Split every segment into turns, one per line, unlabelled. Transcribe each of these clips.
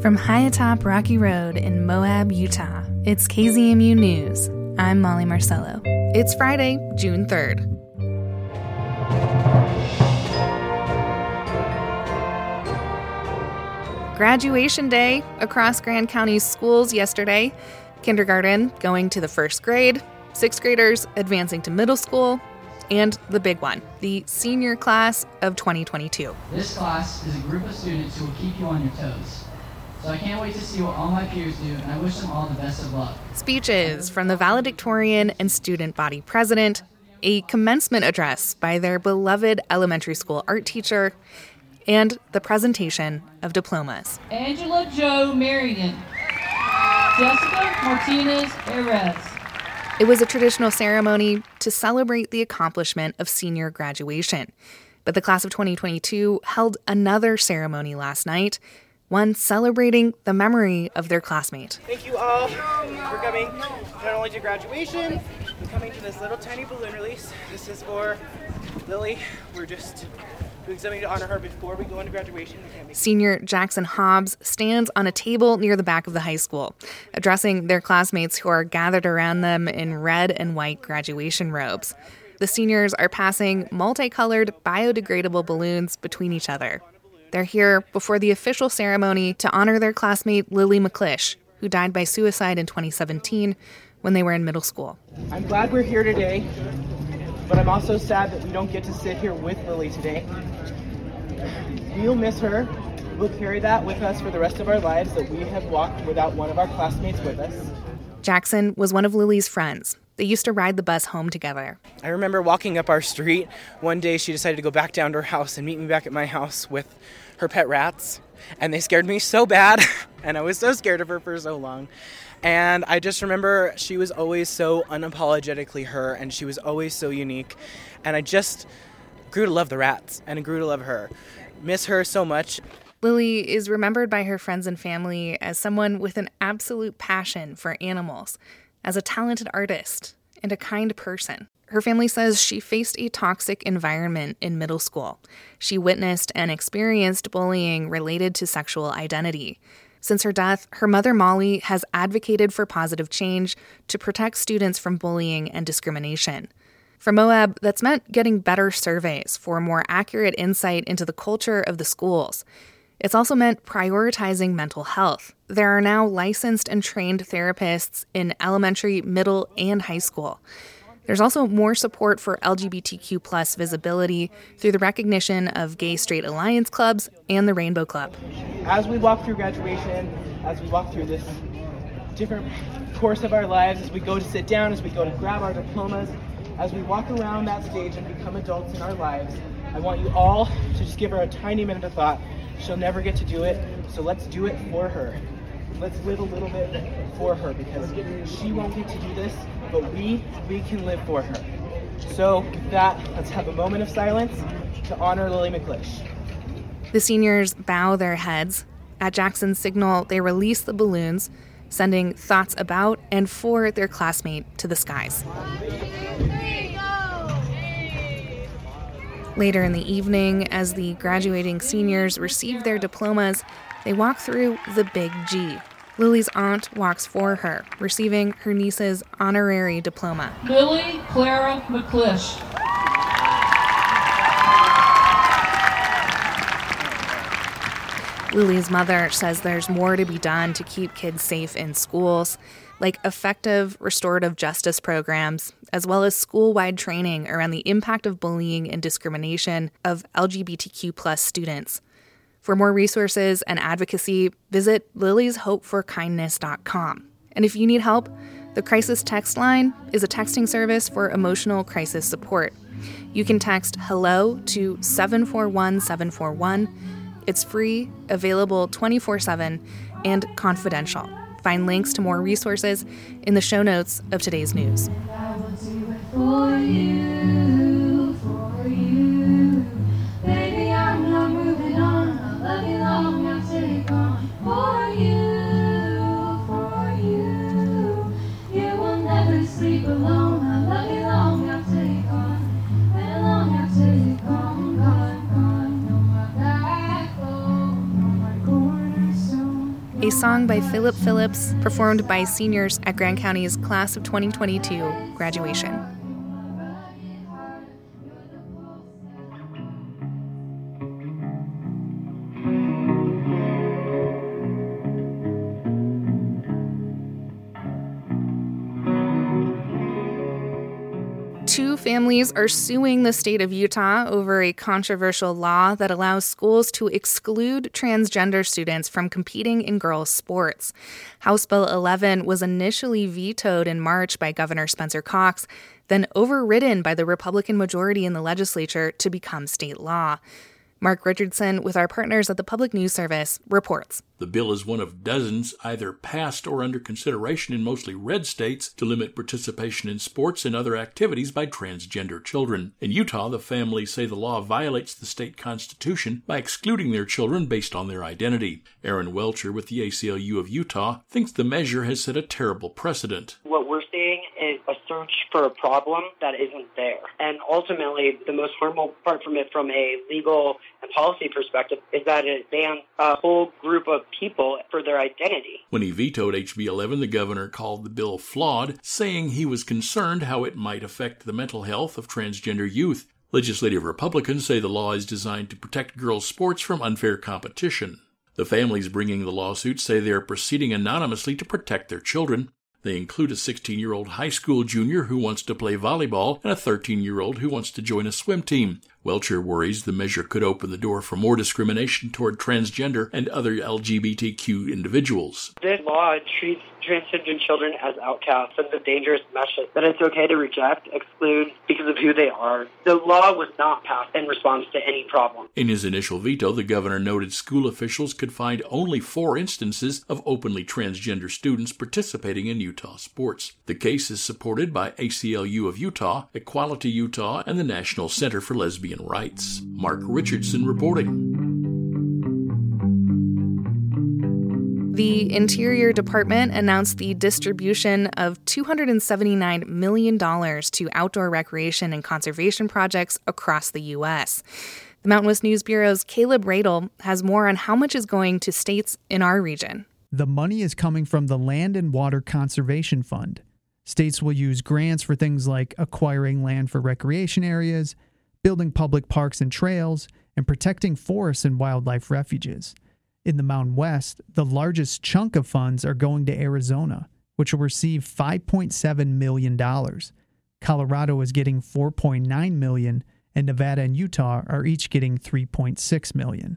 From high atop Rocky Road in Moab, Utah, it's KZMU News. I'm Molly Marcello. It's Friday, June 3rd. Graduation day across Grand County's schools yesterday. Kindergarten going to the first grade, sixth graders advancing to middle school, and the big one, the senior class of 2022.
This class is a group of students who will keep you on your toes. So I can't wait to see what all my peers do, and I wish them all the best of luck.
Speeches from the valedictorian and student body president, a commencement address by their beloved elementary school art teacher, and the presentation of diplomas.
Angela Joe Marion, Jessica Martinez Perez.
It was a traditional ceremony to celebrate the accomplishment of senior graduation. But the class of 2022 held another ceremony last night one celebrating the memory of their classmate.
Thank you all for coming not only to graduation, but coming to this little tiny balloon release. This is for Lily. We're just doing something to honor her before we go into graduation.
Senior Jackson Hobbs stands on a table near the back of the high school, addressing their classmates who are gathered around them in red and white graduation robes. The seniors are passing multicolored biodegradable balloons between each other. They're here before the official ceremony to honor their classmate Lily McClish, who died by suicide in 2017 when they were in middle school.
I'm glad we're here today, but I'm also sad that we don't get to sit here with Lily today. We'll miss her. We'll carry that with us for the rest of our lives that we have walked without one of our classmates with us.
Jackson was one of Lily's friends. They used to ride the bus home together.
I remember walking up our street. One day she decided to go back down to her house and meet me back at my house with her pet rats. And they scared me so bad. and I was so scared of her for so long. And I just remember she was always so unapologetically her and she was always so unique. And I just grew to love the rats and I grew to love her. Miss her so much.
Lily is remembered by her friends and family as someone with an absolute passion for animals as a talented artist and a kind person. Her family says she faced a toxic environment in middle school. She witnessed and experienced bullying related to sexual identity. Since her death, her mother Molly has advocated for positive change to protect students from bullying and discrimination. For Moab, that's meant getting better surveys for more accurate insight into the culture of the schools. It's also meant prioritizing mental health. There are now licensed and trained therapists in elementary, middle, and high school. There's also more support for LGBTQ plus visibility through the recognition of gay straight alliance clubs and the Rainbow Club.
As we walk through graduation, as we walk through this different course of our lives, as we go to sit down, as we go to grab our diplomas, as we walk around that stage and become adults in our lives, I want you all to just give her a tiny minute of thought She'll never get to do it, so let's do it for her. Let's live a little bit for her because she won't get to do this, but we we can live for her. So with that, let's have a moment of silence to honor Lily McClish.
The seniors bow their heads. At Jackson's signal, they release the balloons, sending thoughts about and for their classmate to the skies. Later in the evening, as the graduating seniors receive their diplomas, they walk through the Big G. Lily's aunt walks for her, receiving her niece's honorary diploma.
Lily Clara McClish.
Lily's mother says there's more to be done to keep kids safe in schools, like effective restorative justice programs, as well as school wide training around the impact of bullying and discrimination of LGBTQ plus students. For more resources and advocacy, visit lilieshopeforkindness.com. And if you need help, the Crisis Text Line is a texting service for emotional crisis support. You can text HELLO to 741 741 it's free, available 24 7, and confidential. Find links to more resources in the show notes of today's news. Song by Philip Phillips performed by seniors at Grand County's class of 2022 graduation. Two families are suing the state of Utah over a controversial law that allows schools to exclude transgender students from competing in girls' sports. House Bill 11 was initially vetoed in March by Governor Spencer Cox, then overridden by the Republican majority in the legislature to become state law. Mark Richardson, with our partners at the Public News Service, reports.
The bill is one of dozens either passed or under consideration in mostly red states to limit participation in sports and other activities by transgender children. In Utah, the families say the law violates the state constitution by excluding their children based on their identity. Aaron Welcher with the ACLU of Utah thinks the measure has set a terrible precedent.
What we're seeing is a search for a problem that isn't there. And ultimately, the most harmful part from it from a legal and policy perspective is that it bans a whole group of people for their identity.
When he vetoed HB 11, the governor called the bill flawed, saying he was concerned how it might affect the mental health of transgender youth. Legislative Republicans say the law is designed to protect girls' sports from unfair competition. The families bringing the lawsuit say they are proceeding anonymously to protect their children. They include a 16 year old high school junior who wants to play volleyball and a 13 year old who wants to join a swim team. Welcher worries the measure could open the door for more discrimination toward transgender and other LGBTQ individuals.
This law treats transgender children as outcasts and a dangerous message that it's okay to reject, exclude because of who they are. The law was not passed in response to any problem.
In his initial veto, the governor noted school officials could find only four instances of openly transgender students participating in Utah sports. The case is supported by ACLU of Utah, Equality Utah, and the National Center for Lesbian Rights. Mark Richardson reporting.
The Interior Department announced the distribution of $279 million to outdoor recreation and conservation projects across the U.S. The Mountain West News Bureau's Kaleb Roedel has more on how much is going to states in our region.
The money is coming from the Land and Water Conservation Fund. States will use grants for things like acquiring land for recreation areas, building public parks and trails, and protecting forests and wildlife refuges. In the Mountain West, the largest chunk of funds are going to Arizona, which will receive $5.7 million. Colorado is getting 4.9 million, and Nevada and Utah are each getting 3.6 million.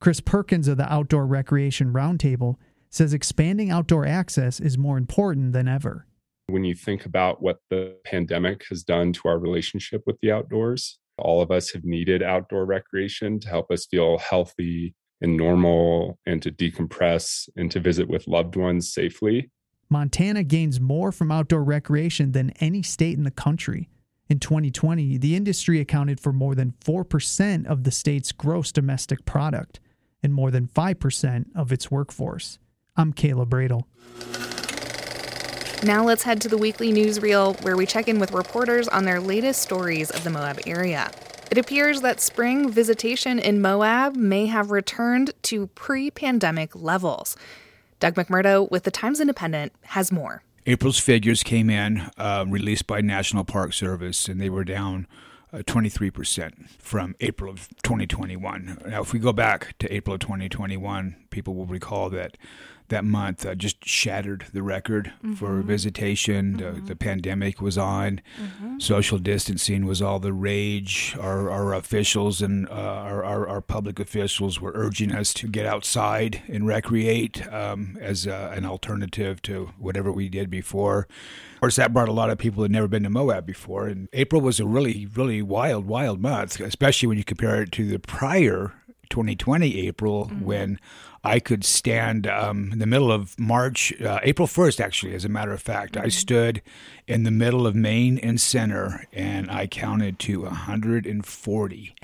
Chris Perkins of the Outdoor Recreation Roundtable says expanding outdoor access is more important than ever.
When you think about what the pandemic has done to our relationship with the outdoors, all of us have needed outdoor recreation to help us feel healthy and normal and to decompress and to visit with loved ones safely.
Montana gains more from outdoor recreation than any state in the country. In 2020, the industry accounted for more than 4% of the state's gross domestic product and more than 5% of its workforce. I'm Kaleb Roedel.
Now let's head to the weekly newsreel where we check in with reporters on their latest stories of the Moab area. It appears that spring visitation in Moab may have returned to pre pandemic levels. Doug McMurdo with the Times Independent has more.
April's figures came in, uh, released by National Park Service, and they were down uh, 23% from April of 2021. Now, if we go back to April of 2021, people will recall that that month uh, just shattered the record mm-hmm. for visitation. Mm-hmm. The, the, pandemic was on, mm-hmm. social distancing was all the rage. Our, our officials and uh, our, our, our, public officials were urging us to get outside and recreate um, as uh, an alternative to whatever we did before. Of course, that brought a lot of people who had never been to Moab before. And April was a really, really wild, wild month, especially when you compare it to the prior 2020 April mm-hmm. when I could stand um, in the middle of March, uh, April 1st, actually, as a matter of fact. Mm-hmm. I stood in the middle of Main and Center and I counted to 140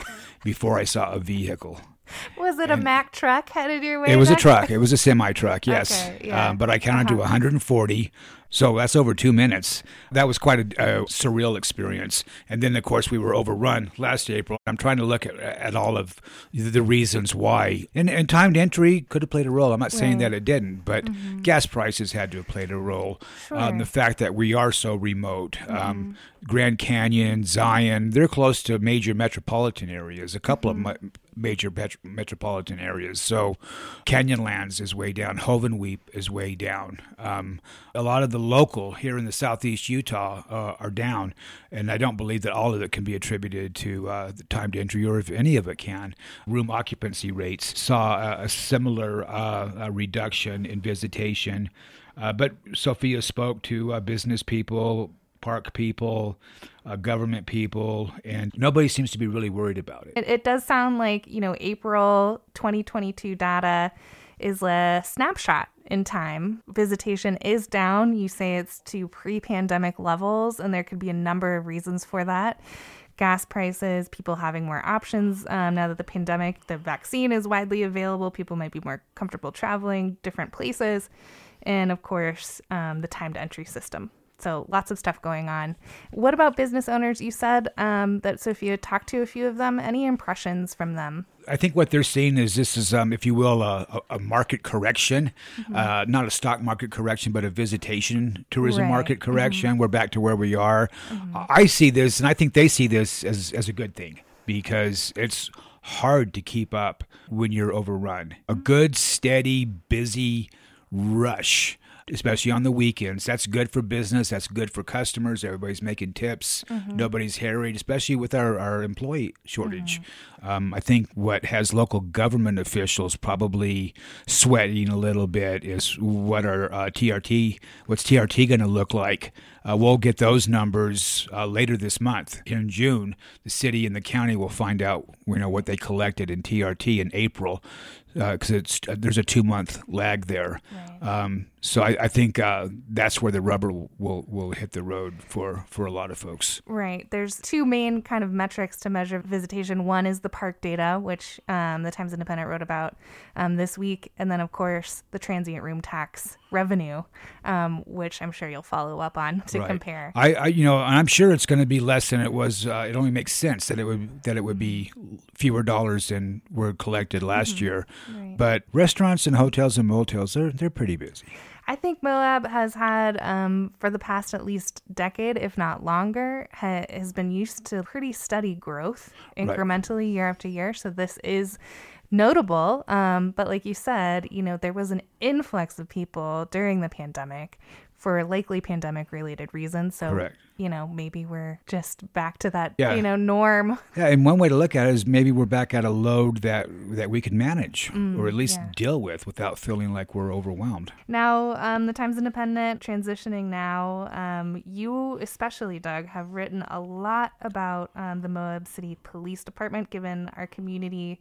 before I saw a vehicle.
Was it and a Mack truck headed your way?
It was a truck. It was a semi truck, yes. Okay, yeah. uh, but I counted uh-huh. to 140 So that's over two minutes. That was quite a, a, surreal experience. And then, of course, we were overrun last April. I'm trying to look at, at all of the reasons why. And, and timed entry could have played a role. I'm not saying that it didn't, but mm-hmm. gas prices had to have played a role.
Sure.
Um, the fact that we are so remote. Um, mm-hmm. Um, Grand Canyon, Zion, they're close to major metropolitan areas, a couple mm-hmm. of major pet- metropolitan areas. So Canyonlands is way down, Hovenweep is way down. Um, a lot of the local here in the southeast Utah uh, are down, and I don't believe that all of it can be attributed to uh, the time to entry, or if any of it can. Room occupancy rates saw a, a similar uh, a reduction in visitation. Uh, but Sophia spoke to uh, business people, park people, uh, government people, and nobody seems to be really worried about it.
it. It does sound like, you know, April 2022 data is a snapshot in time. Visitation is down. You say it's to pre pandemic levels, and there could be a number of reasons for that. Gas prices, people having more options um, now that the pandemic, the vaccine is widely available, people might be more comfortable traveling different places, and of course, um, the timed entry system so lots of stuff going on. What about business owners? You said um, that Sophia talked to a few of them. Any impressions from them?
I think what they're seeing is this is, um, if you will, a, a market correction, mm-hmm. uh, not a stock market correction, but a visitation tourism right. market correction. Mm-hmm. We're back to where we are. Mm-hmm. I see this, and I think they see this as, as a good thing because it's hard to keep up when you're overrun. A mm-hmm. good, steady, busy rush especially on the weekends. That's good for business. That's good for customers. Everybody's making tips. Mm-hmm. Nobody's harried, especially with our, our employee shortage. Mm-hmm. Um, I think what has local government officials probably sweating a little bit is what our uh, TRT, what's TRT going to look like? Uh, we'll get those numbers uh, later this month. In June, the city and the county will find out, you know, what they collected in TRT in April because uh, it's uh, there's a two month lag there. Right. Um, so I, I think uh, that's where the rubber will will hit the road for for a lot of folks.
Right. There's two main kind of metrics to measure visitation. One is the park data, which um, the Times Independent wrote about um, this week, and then of course the transient room tax revenue, um, which I'm sure you'll follow up on to
right.
compare.
I, I, you know, I'm sure it's going to be less than it was. Uh, it only makes sense that it would that it would be fewer dollars than were collected last mm-hmm. year. Right. But restaurants and hotels and motels, they're they're pretty busy.
I think Moab has had, um, for the past at least decade, if not longer, ha- has been used to pretty steady growth incrementally right. year after year. So this is notable. Um, but like you said, you know, there was an influx of people during the pandemic for likely pandemic related reasons. So,
Correct.
You know, maybe we're just back to that, yeah. you know, norm.
Yeah. And one way to look at it is maybe we're back at a load that, that we can manage mm, or at least yeah. deal with without feeling like we're overwhelmed.
Now, um, the Times Independent transitioning now, um, you especially, Doug, have written a lot about um, the Moab City Police Department, given our community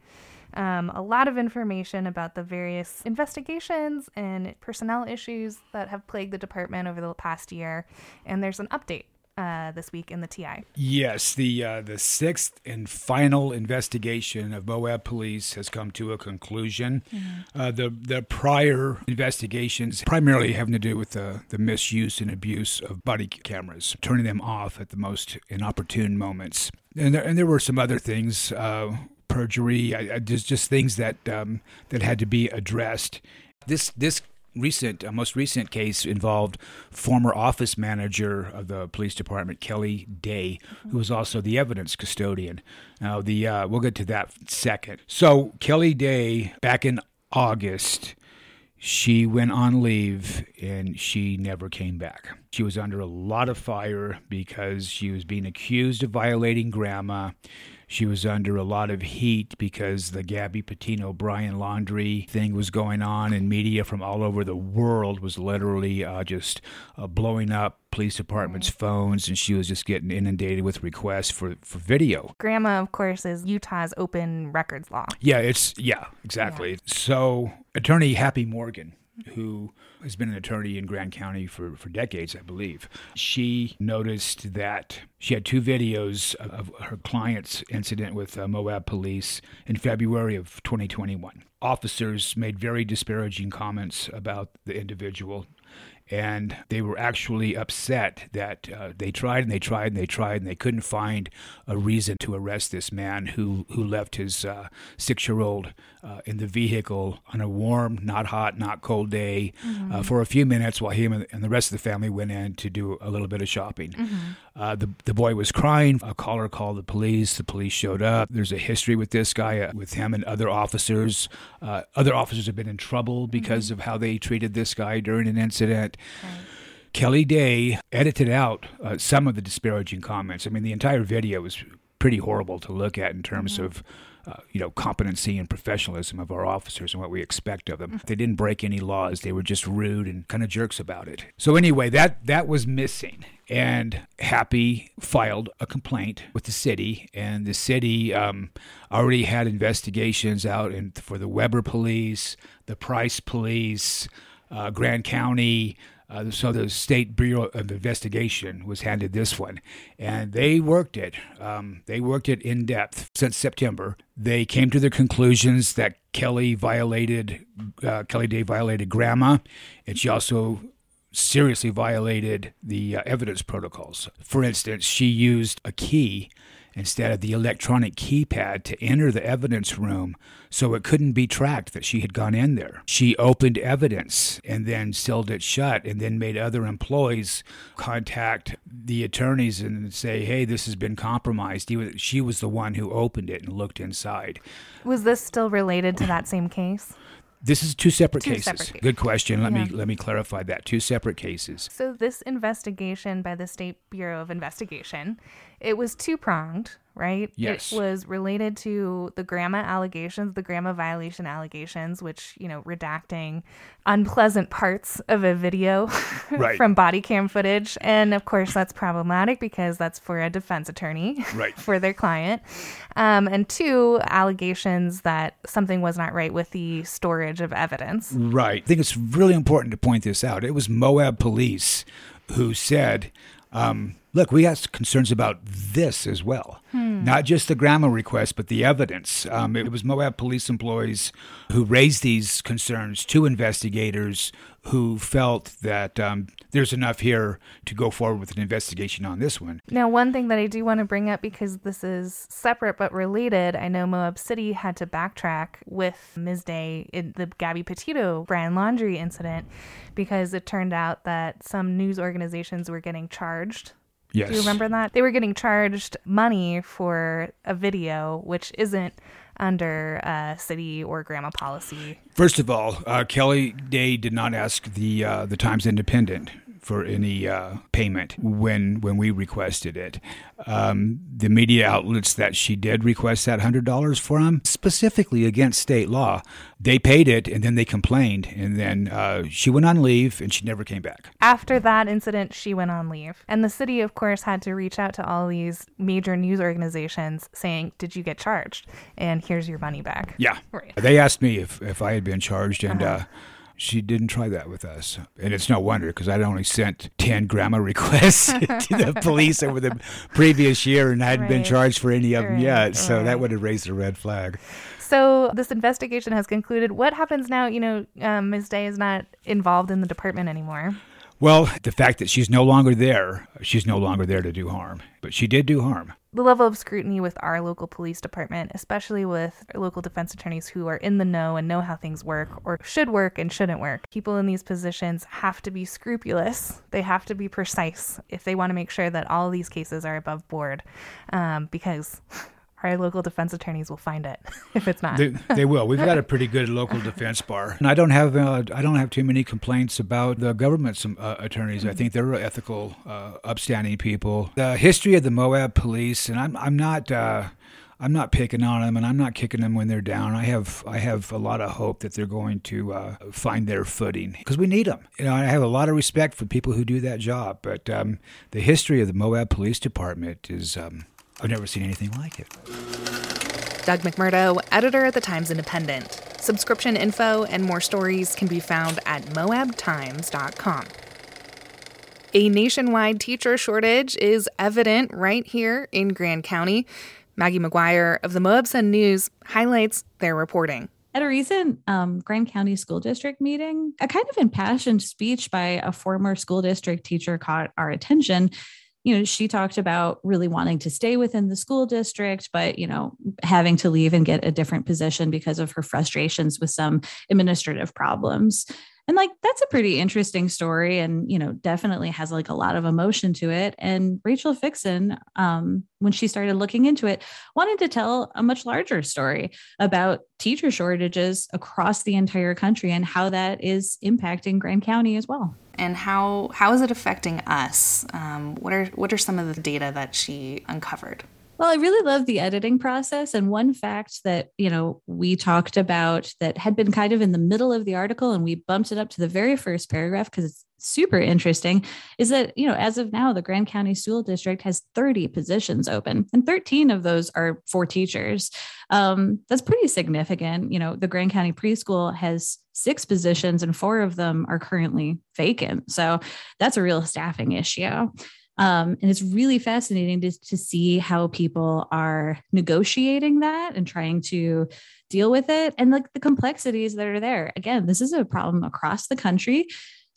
um, a lot of information about the various investigations and personnel issues that have plagued the department over the past year. And there's an update uh, this week in the TI.
Yes, the uh, the sixth and final investigation of Moab Police has come to a conclusion. Mm-hmm. Uh, the the prior investigations primarily having to do with the, the misuse and abuse of body cameras, turning them off at the most inopportune moments. And there, and there were some other things uh, perjury. I, I, there's just things that um, that had to be addressed. This this recent uh, most recent case involved former office manager of the police department Kelly Day, who was also the evidence custodian. Now the uh, we'll get to that second. So Kelly Day back in August. She went on leave and she never came back. She was under a lot of fire because she was being accused of violating GRAMA. She was under a lot of heat because the Gabby Petito Brian Laundrie thing was going on, and media from all over the world was literally uh, just uh, blowing up police department's phones, and she was just getting inundated with requests for, for video.
GRAMA, of course, is Utah's open records law.
Yeah, it's, yeah, exactly. Yeah. So, attorney Happy Morgan who has been an attorney in Grand County for, for decades, I believe. She noticed that she had two videos of, her client's incident with uh, Moab police in February of 2021. Officers made very disparaging comments about the individual and they were actually upset that uh, they tried and they tried and they tried and they couldn't find a reason to arrest this man who who left his uh, six year old uh, in the vehicle on a warm, not hot, not cold day mm-hmm. for a few minutes while he and the rest of the family went in to do a little bit of shopping. Mm-hmm. Uh, the the boy was crying. A caller called the police. The police showed up. There's a history with this guy, uh, with him and other officers. Uh, other officers have been in trouble because mm-hmm. of how they treated this guy during an incident. Right. Kelly Day edited out uh, some of the disparaging comments. I mean, the entire video was pretty horrible to look at in terms mm-hmm. of. Uh, you know, competency and professionalism of our officers and what we expect of them. Mm-hmm. They didn't break any laws. They were just rude and kind of jerks about it. So anyway, that that was missing. And Happy filed a complaint with the city, and the city um, already had investigations out in, for the Weber Police, the Price Police, uh, Grand County, uh, so the State Bureau of Investigation was handed this one, and they worked it. Um, they worked it in depth since September. They came to the conclusions that Kelly violated uh, Kelly Day violated GRAMA, and she also seriously violated the uh, evidence protocols. For instance, she used a key instead of the electronic keypad to enter the evidence room so it couldn't be tracked that she had gone in there. She opened evidence and then sealed it shut and then made other employees contact the attorneys and say, hey, this has been compromised. She was the one who opened it and looked inside.
Was this still related to that same case?
This is two separate two cases. Separate Good question. Let yeah. me let me clarify that. Two separate cases.
So this investigation by the State Bureau of Investigation, it was two pronged right?
Yes.
It was related to the GRAMA allegations, the GRAMA violation allegations, which, you know, redacting unpleasant parts of a video
right.
from body cam footage. And of course, that's problematic because that's for a defense attorney
right.
for their client. Um, and two, allegations that something was not right with the storage of evidence.
Right. I think it's really important to point this out. It was Moab police who said, um, look, we got concerns about this as well. Hmm. Not just the GRAMA request, but the evidence. Um, it was Moab police employees who raised these concerns to investigators who felt that um, there's enough here to go forward with an investigation on this one.
Now, one thing that I do want to bring up because this is separate but related, I know Moab City had to backtrack with Ms. Day in the Gabby Petito Brian Laundrie incident because it turned out that some news organizations were getting charged
Yes.
Do you remember that? They were getting charged money for a video, which isn't under uh, city or GRAMA policy.
First of all, uh, Kelly Day did not ask the uh, the Times Independent for any uh, payment when when we requested it. Um, the media outlets that she did request that hundred dollars for them, specifically against state law, they paid it and then they complained, and then uh, she went on leave and she never came back.
After that incident, she went on leave, and the city, of course, had to reach out to all these major news organizations saying, "Did you get charged? And here's your money back."
Yeah,
right.
They asked me if if I had been charged, and. Uh-huh. Uh, she didn't try that with us. And it's no wonder because I'd only sent 10 GRAMA requests to the police over the previous year and I hadn't right. been charged for any of them yet. So right. that would have raised a red flag.
So this investigation has concluded. What happens now? You know, um, Ms. Day is not involved in the department anymore.
Well, the fact that she's no longer there, she's no longer there to do harm, but she did do harm.
The level of scrutiny with our local police department, especially with local defense attorneys who are in the know and know how things work or should work and shouldn't work. People in these positions have to be scrupulous. They have to be precise if they want to make sure that all these cases are above board um, because our local defense attorneys will find it if it's not.
They, they will. We've got a pretty good local defense bar, and I don't have uh, I don't have too many complaints about the government's uh, attorneys. Mm-hmm. I think they're ethical, uh, upstanding people. The history of the Moab police, and I'm I'm not. Uh, I'm not picking on them, and I'm not kicking them when they're down. I have I have a lot of hope that they're going to uh, find their footing because we need them. You know, I have a lot of respect for people who do that job, but um, the history of the Moab Police Department is um, I've never seen anything like it.
Doug McMurdo, editor at the Times Independent. Subscription info and more stories can be found at moabtimes.com. A nationwide teacher shortage is evident right here in Grand County. Maggie McGuire of the Moab Sun News highlights their reporting.
At a recent um, Grand County School District meeting, a kind of impassioned speech by a former school district teacher caught our attention. You know, she talked about really wanting to stay within the school district, but, you know, having to leave and get a different position because of her frustrations with some administrative problems and like that's a pretty interesting story and you know definitely has like a lot of emotion to it. And Rachel Fixsen um, when she started looking into it wanted to tell a much larger story about teacher shortages across the entire country and how that is impacting Grand County as well.
And how how is it affecting us? Um, what are what are some of the data that she uncovered
well, I really love the editing process. And one fact that, you know, we talked about that had been kind of in the middle of the article and we bumped it up to the very first paragraph because it's super interesting is that, you know, as of now, the Grand County School District has 30 positions open and 13 of those are for teachers. Um, that's pretty significant. You know, the Grand County Preschool has six positions and four of them are currently vacant. So that's a real staffing issue. Um, and it's really fascinating to, to see how people are negotiating that and trying to deal with it and like the complexities that are there. Again, this is a problem across the country.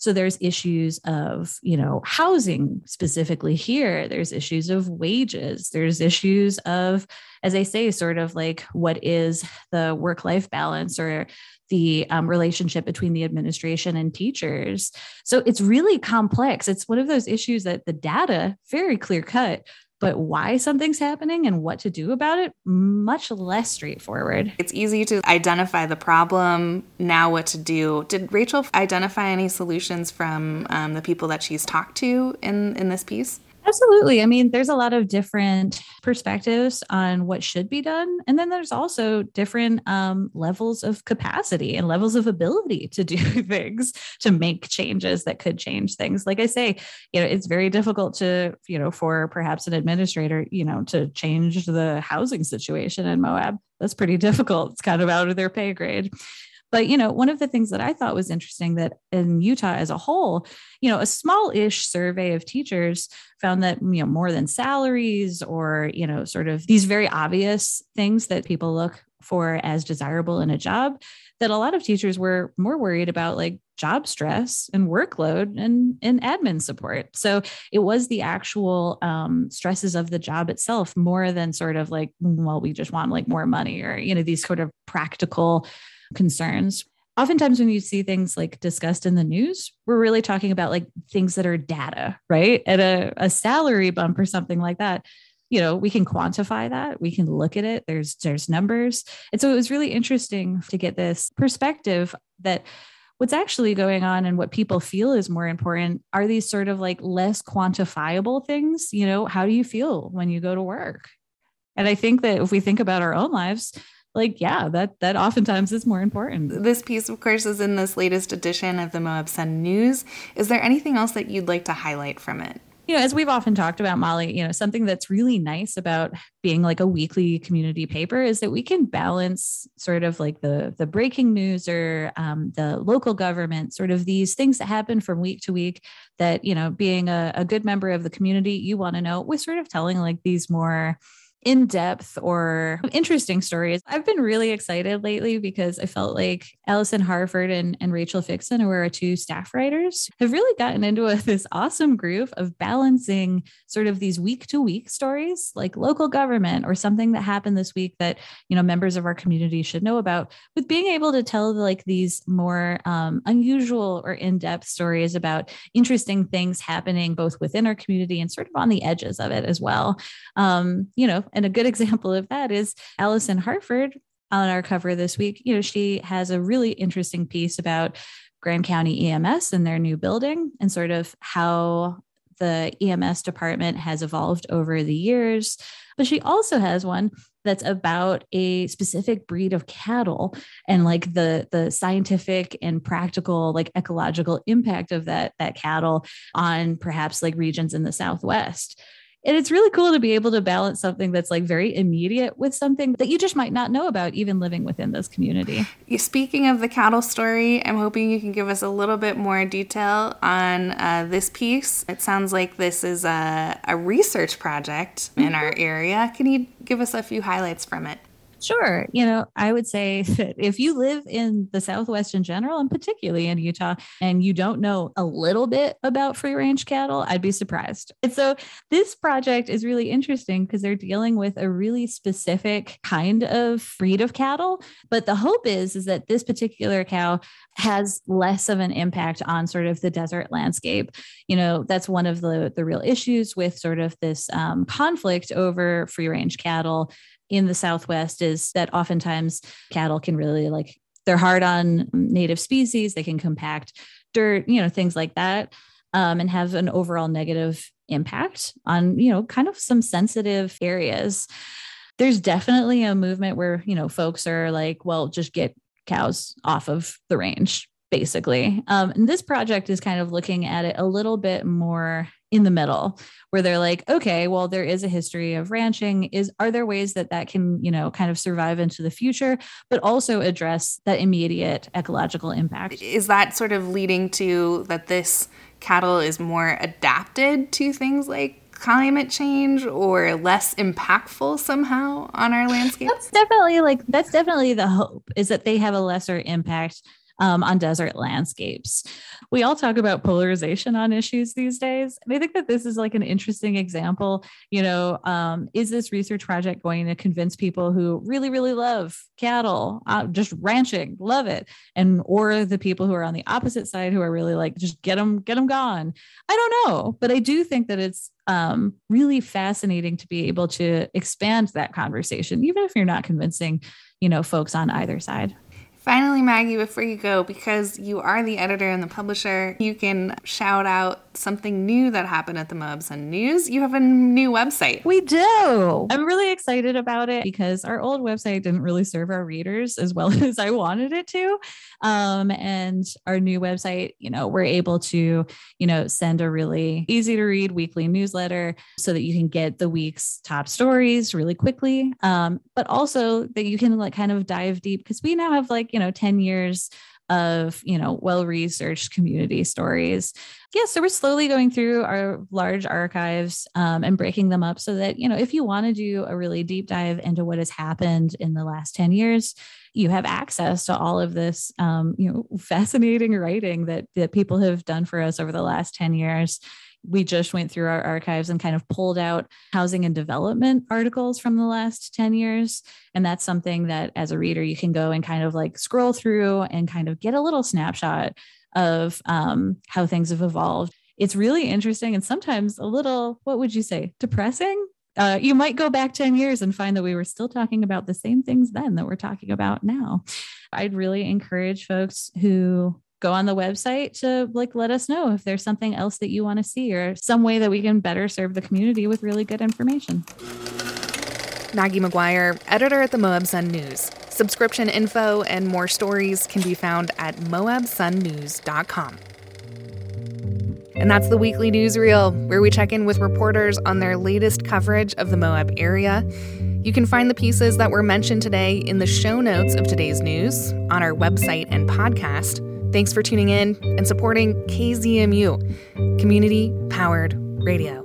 So there's issues of, you know, housing specifically here. There's issues of wages. There's issues of, as I say, sort of like what is the work life balance or the um, relationship between the administration and teachers. So it's really complex. It's one of those issues that the data very clear cut, but why something's happening and what to do about it much less straightforward
it's easy to identify the problem now what to do did rachel identify any solutions from um, the people that she's talked to in in this piece
Absolutely. I mean, there's a lot of different perspectives on what should be done. And then there's also different um, levels of capacity and levels of ability to do things, to make changes that could change things. Like I say, you know, it's very difficult to, you know, for perhaps an administrator, you know, to change the housing situation in Moab. That's pretty difficult. It's kind of out of their pay grade. But, you know, one of the things that I thought was interesting that in Utah as a whole, you know, a small ish survey of teachers found that, you know, more than salaries or, you know, sort of these very obvious things that people look for as desirable in a job, that a lot of teachers were more worried about like job stress and workload and, and admin support. So it was the actual um, stresses of the job itself more than sort of like, well, we just want like more money or, you know, these sort of practical concerns. Oftentimes, when you see things like discussed in the news, we're really talking about like things that are data, right? At a, a salary bump or something like that, you know, we can quantify that. We can look at it. There's there's numbers. And so it was really interesting to get this perspective that what's actually going on and what people feel is more important are these sort of like less quantifiable things you know how do you feel when you go to work and i think that if we think about our own lives like yeah that that oftentimes is more important
this piece of course is in this latest edition of the moab sun news is there anything else that you'd like to highlight from it
you know, as we've often talked about, Molly, you know, something that's really nice about being like a weekly community paper is that we can balance sort of like the the breaking news or um, the local government, sort of these things that happen from week to week. That you know, being a, a good member of the community, you want to know. We're sort of telling like these more in depth or interesting stories. I've been really excited lately because I felt like Allison Harford and, and Rachel Fixsen, who are our two staff writers, have really gotten into a, this awesome groove of balancing sort of these week to week stories like local government or something that happened this week that, you know, members of our community should know about with being able to tell like these more um, unusual or in depth stories about interesting things happening both within our community and sort of on the edges of it as well. Um, you know, and a good example of that is Allison Harford on our cover this week. You know, she has a really interesting piece about Grand County EMS and their new building and sort of how the EMS department has evolved over the years. But she also has one that's about a specific breed of cattle and like the the scientific and practical like ecological impact of that that cattle on perhaps like regions in the southwest and it's really cool to be able to balance something that's like very immediate with something that you just might not know about, even living within this community.
Speaking of the cattle story, I'm hoping you can give us a little bit more detail on uh, this piece. It sounds like this is a, a research project in mm-hmm. our area. Can you give us a few highlights from it?
Sure. You know, I would say that if you live in the Southwest in general, and particularly in Utah, and you don't know a little bit about free range cattle, I'd be surprised. And so this project is really interesting because they're dealing with a really specific kind of breed of cattle. But the hope is, is that this particular cow has less of an impact on sort of the desert landscape. You know, that's one of the, the real issues with sort of this um, conflict over free range cattle in the Southwest is that oftentimes cattle can really like, they're hard on native species, they can compact dirt, you know, things like that, um, and have an overall negative impact on, you know, kind of some sensitive areas. There's definitely a movement where, you know, folks are like, well, just get cows off of the range basically. Um, and this project is kind of looking at it a little bit more in the middle where they're like okay well there is a history of ranching. Is are there ways that that can you know kind of survive into the future but also address that immediate ecological impact?
Is that sort of leading to that this cattle is more adapted to things like climate change or less impactful somehow on our landscape?
That's definitely like that's definitely the hope is that they have a lesser impact um, on desert landscapes. We all talk about polarization on issues these days. And I think that this is like an interesting example. You know, um, is this research project going to convince people who really, really love cattle, uh, just ranching, love it, and or the people who are on the opposite side who are really like, just get them, get them gone? I don't know, but I do think that it's um, really fascinating to be able to expand that conversation, even if you're not convincing, you know, folks on either side.
Finally, Maggie, before you go, because you are the editor and the publisher, you can shout out something new that happened at the Moab Sun News. You have a new website.
We do. I'm really excited about it because our old website didn't really serve our readers as well as I wanted it to. Um, and our new website, you know, we're able to, you know, send a really easy to read weekly newsletter so that you can get the week's top stories really quickly. Um, but also that you can like kind of dive deep because we now have like, you know, 10 years of you know well researched community stories. Yeah so we're slowly going through our large archives um, and breaking them up so that you know if you want to do a really deep dive into what has happened in the last 10 years you have access to all of this um, you know fascinating writing that that people have done for us over the last 10 years we just went through our archives and kind of pulled out housing and development articles from the last 10 years. And that's something that as a reader, you can go and kind of like scroll through and kind of get a little snapshot of um, how things have evolved. It's really interesting and sometimes a little, what would you say, depressing? Uh, you might go back 10 years and find that we were still talking about the same things then that we're talking about now. I'd really encourage folks who go on the website to like let us know if there's something else that you want to see or some way that we can better serve the community with really good information.
Maggie McGuire, editor at the Moab Sun News. Subscription info and more stories can be found at moabsunnews.com. And that's the weekly newsreel, where we check in with reporters on their latest coverage of the Moab area. You can find the pieces that were mentioned today in the show notes of today's news on our website and podcast. Thanks for tuning in and supporting KZMU, community powered radio.